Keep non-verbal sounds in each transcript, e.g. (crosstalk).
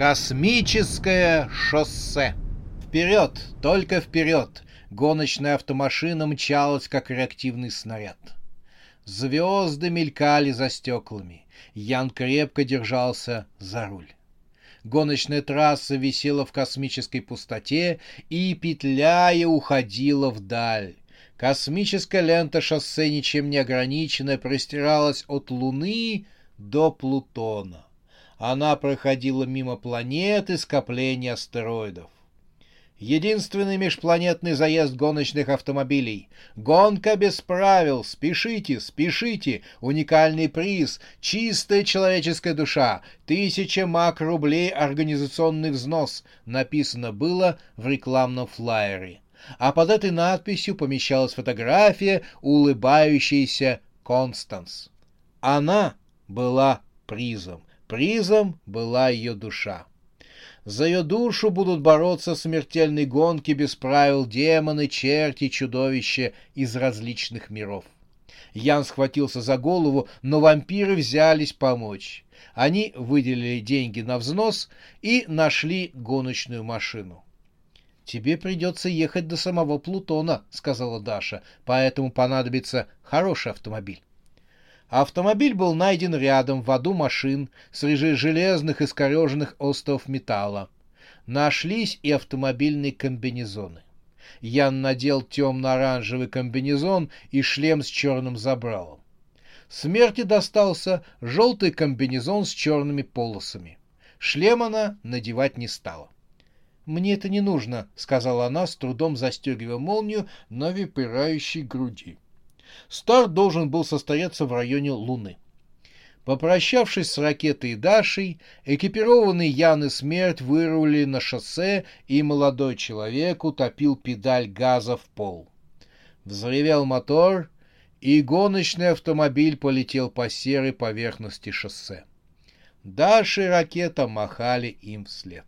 Космическое шоссе. Вперед, только вперед. Гоночная автомашина мчалась, как реактивный снаряд. Звезды мелькали за стеклами. Ян крепко держался за руль. Гоночная трасса висела в космической пустоте и, петляя, уходила вдаль. Космическая лента шоссе ничем не ограниченная простиралась от Луны до Плутона. Она проходила мимо планеты скопления астероидов. Единственный межпланетный заезд гоночных автомобилей. Гонка без правил. Спешите, спешите. Уникальный приз. Чистая человеческая душа. Тысяча мак рублей организационный взнос. Написано было в рекламном флайере. А под этой надписью помещалась фотография улыбающейся Констанс. Она была призом. Призом была ее душа. За ее душу будут бороться в смертельной гонке без правил демоны, черти, чудовища из различных миров. Ян схватился за голову, но вампиры взялись помочь. Они выделили деньги на взнос и нашли гоночную машину. «Тебе придется ехать до самого Плутона», — сказала Даша, «поэтому понадобится хороший автомобиль». Автомобиль был найден рядом в аду машин среди железных искореженных остов металла. Нашлись и автомобильные комбинезоны. Ян надел темно-оранжевый комбинезон и шлем с черным забралом. Смерти достался желтый комбинезон с черными полосами. Шлем она надевать не стала. «Мне это не нужно», — сказала она, с трудом застегивая молнию на выпирающей груди. Старт должен был состояться в районе Луны. Попрощавшись с ракетой Дашей, экипированный Ян и Смерть вырулили на шоссе, и молодой человек утопил педаль газа в пол. Взревел мотор, и гоночный автомобиль полетел по серой поверхности шоссе. Даша и ракета махали им вслед.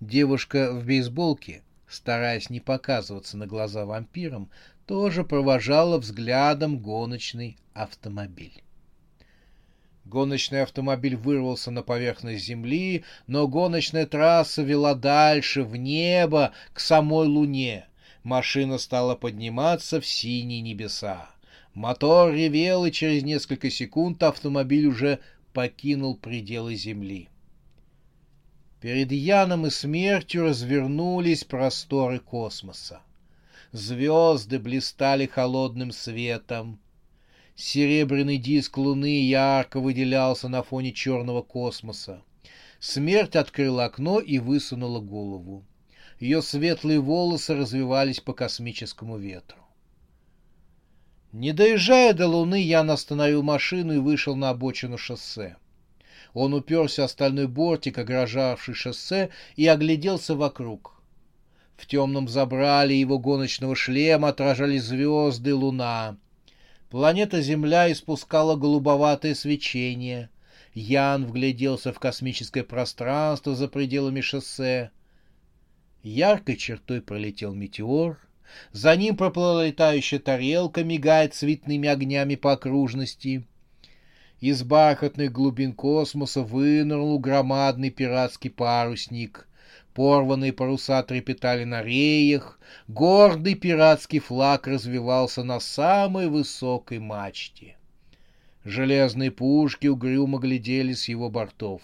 Девушка в бейсболке, стараясь не показываться на глаза вампирам, тоже провожала взглядом гоночный автомобиль. Гоночный автомобиль вырвался на поверхность земли, но гоночная трасса вела дальше, в небо, к самой Луне. Машина стала подниматься в синие небеса. Мотор ревел, и через несколько секунд автомобиль уже покинул пределы земли. Перед Яном и смертью развернулись просторы космоса звезды блистали холодным светом. Серебряный диск луны ярко выделялся на фоне черного космоса. Смерть открыла окно и высунула голову. Ее светлые волосы развивались по космическому ветру. Не доезжая до Луны, Ян остановил машину и вышел на обочину шоссе. Он уперся о стальной бортик, огражавший шоссе, и огляделся вокруг. В темном забрале его гоночного шлема отражались звезды луна. Планета Земля испускала голубоватое свечение. Ян вгляделся в космическое пространство за пределами шоссе. Яркой чертой пролетел метеор. За ним проплыла летающая тарелка, мигая цветными огнями по окружности. Из бархатных глубин космоса вынырнул громадный пиратский парусник — Порванные паруса трепетали на реях, гордый пиратский флаг развивался на самой высокой мачте. Железные пушки угрюмо глядели с его бортов.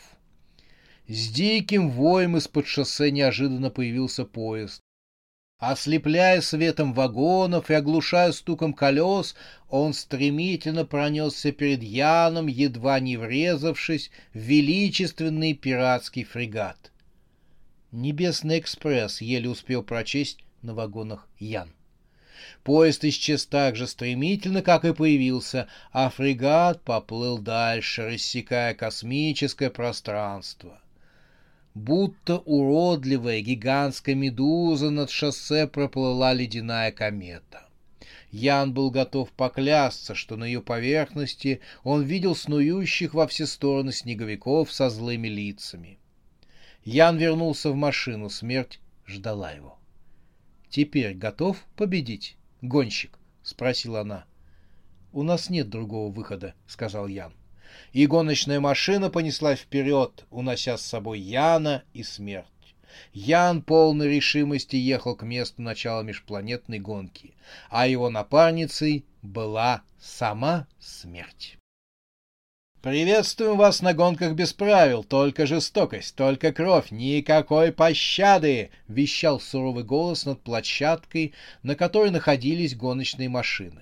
С диким воем из-под шоссе неожиданно появился поезд. Ослепляя светом вагонов и оглушая стуком колес, он стремительно пронесся перед Яном, едва не врезавшись в величественный пиратский фрегат — «Небесный экспресс» еле успел прочесть на вагонах Ян. Поезд исчез так же стремительно, как и появился, а фрегат поплыл дальше, рассекая космическое пространство. Будто уродливая гигантская медуза над шоссе проплыла ледяная комета. Ян был готов поклясться, что на ее поверхности он видел снующих во все стороны снеговиков со злыми лицами. Ян вернулся в машину, смерть ждала его. «Теперь готов победить, гонщик?» — спросила она. «У нас нет другого выхода», — сказал Ян. И гоночная машина понеслась вперед, унося с собой Яна и смерть. Ян полной решимости ехал к месту начала межпланетной гонки, а его напарницей была сама смерть. «Приветствуем вас на гонках без правил, только жестокость, только кровь, никакой пощады!» — вещал суровый голос над площадкой, на которой находились гоночные машины.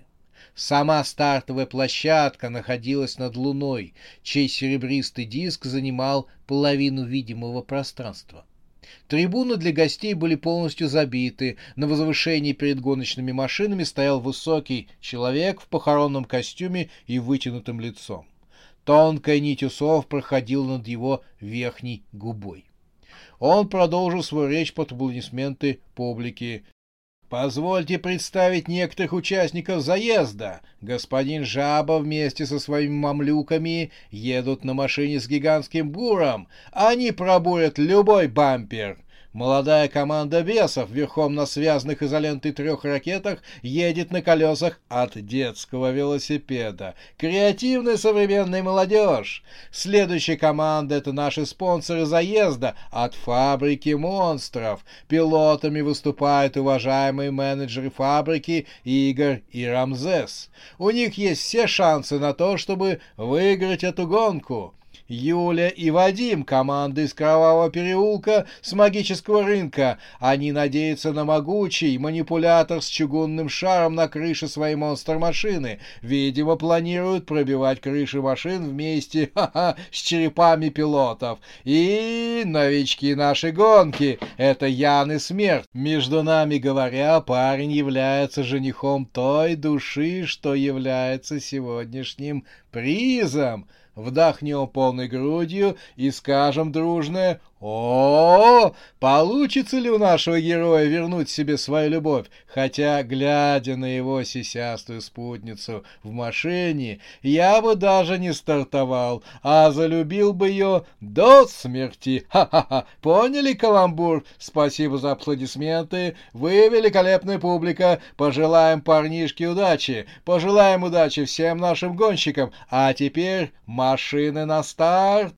Сама стартовая площадка находилась над Луной, чей серебристый диск занимал половину видимого пространства. Трибуны для гостей были полностью забиты. На возвышении перед гоночными машинами стоял высокий человек в похоронном костюме и вытянутым лицом. Тонкая нить усов проходила над его верхней губой. Он продолжил свою речь под аплодисменты публики. «Позвольте представить некоторых участников заезда. Господин Жаба вместе со своими мамлюками едут на машине с гигантским буром. Они пробурят любой бампер. Молодая команда бесов верхом на связанных изолентой трех ракетах едет на колесах от детского велосипеда. Креативная современная молодежь. Следующая команда — это наши спонсоры заезда от фабрики монстров. Пилотами выступают уважаемые менеджеры фабрики Игорь и Рамзес. У них есть все шансы на то, чтобы выиграть эту гонку. Юля и Вадим, команды из Кровавого переулка с магического рынка. Они надеются на могучий манипулятор с чугунным шаром на крыше своей монстр-машины. Видимо, планируют пробивать крыши машин вместе (laughs) ха-ха, с черепами пилотов. И новички нашей гонки — это Ян и Смерть. Между нами говоря, парень является женихом той души, что является сегодняшним призом вдохнем полной грудью и скажем дружное о, получится ли у нашего героя вернуть себе свою любовь, хотя, глядя на его сисястую спутницу в машине, я бы даже не стартовал, а залюбил бы ее до смерти. Ха-ха-ха, поняли каламбур? Спасибо за аплодисменты, вы великолепная публика, пожелаем парнишке удачи, пожелаем удачи всем нашим гонщикам, а теперь машины на старт.